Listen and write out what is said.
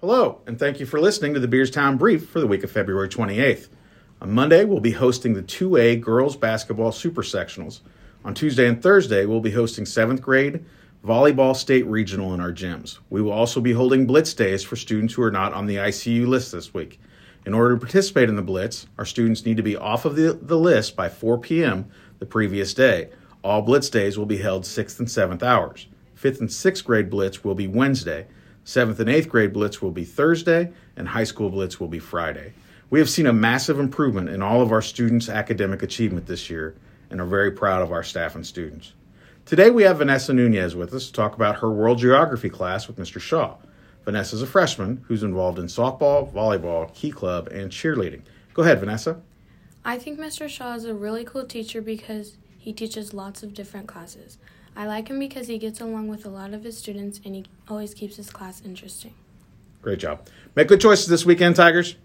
Hello, and thank you for listening to the Beerstown Brief for the week of February 28th. On Monday, we'll be hosting the 2A Girls Basketball Super Sectionals. On Tuesday and Thursday, we'll be hosting 7th grade volleyball state regional in our gyms. We will also be holding Blitz Days for students who are not on the ICU list this week. In order to participate in the Blitz, our students need to be off of the, the list by 4 p.m. the previous day. All Blitz Days will be held 6th and 7th hours. 5th and 6th grade Blitz will be Wednesday. 7th and 8th grade Blitz will be Thursday, and high school Blitz will be Friday. We have seen a massive improvement in all of our students' academic achievement this year and are very proud of our staff and students. Today we have Vanessa Nunez with us to talk about her world geography class with Mr. Shaw. Vanessa is a freshman who's involved in softball, volleyball, key club, and cheerleading. Go ahead, Vanessa. I think Mr. Shaw is a really cool teacher because he teaches lots of different classes. I like him because he gets along with a lot of his students and he always keeps his class interesting. Great job. Make good choices this weekend, Tigers.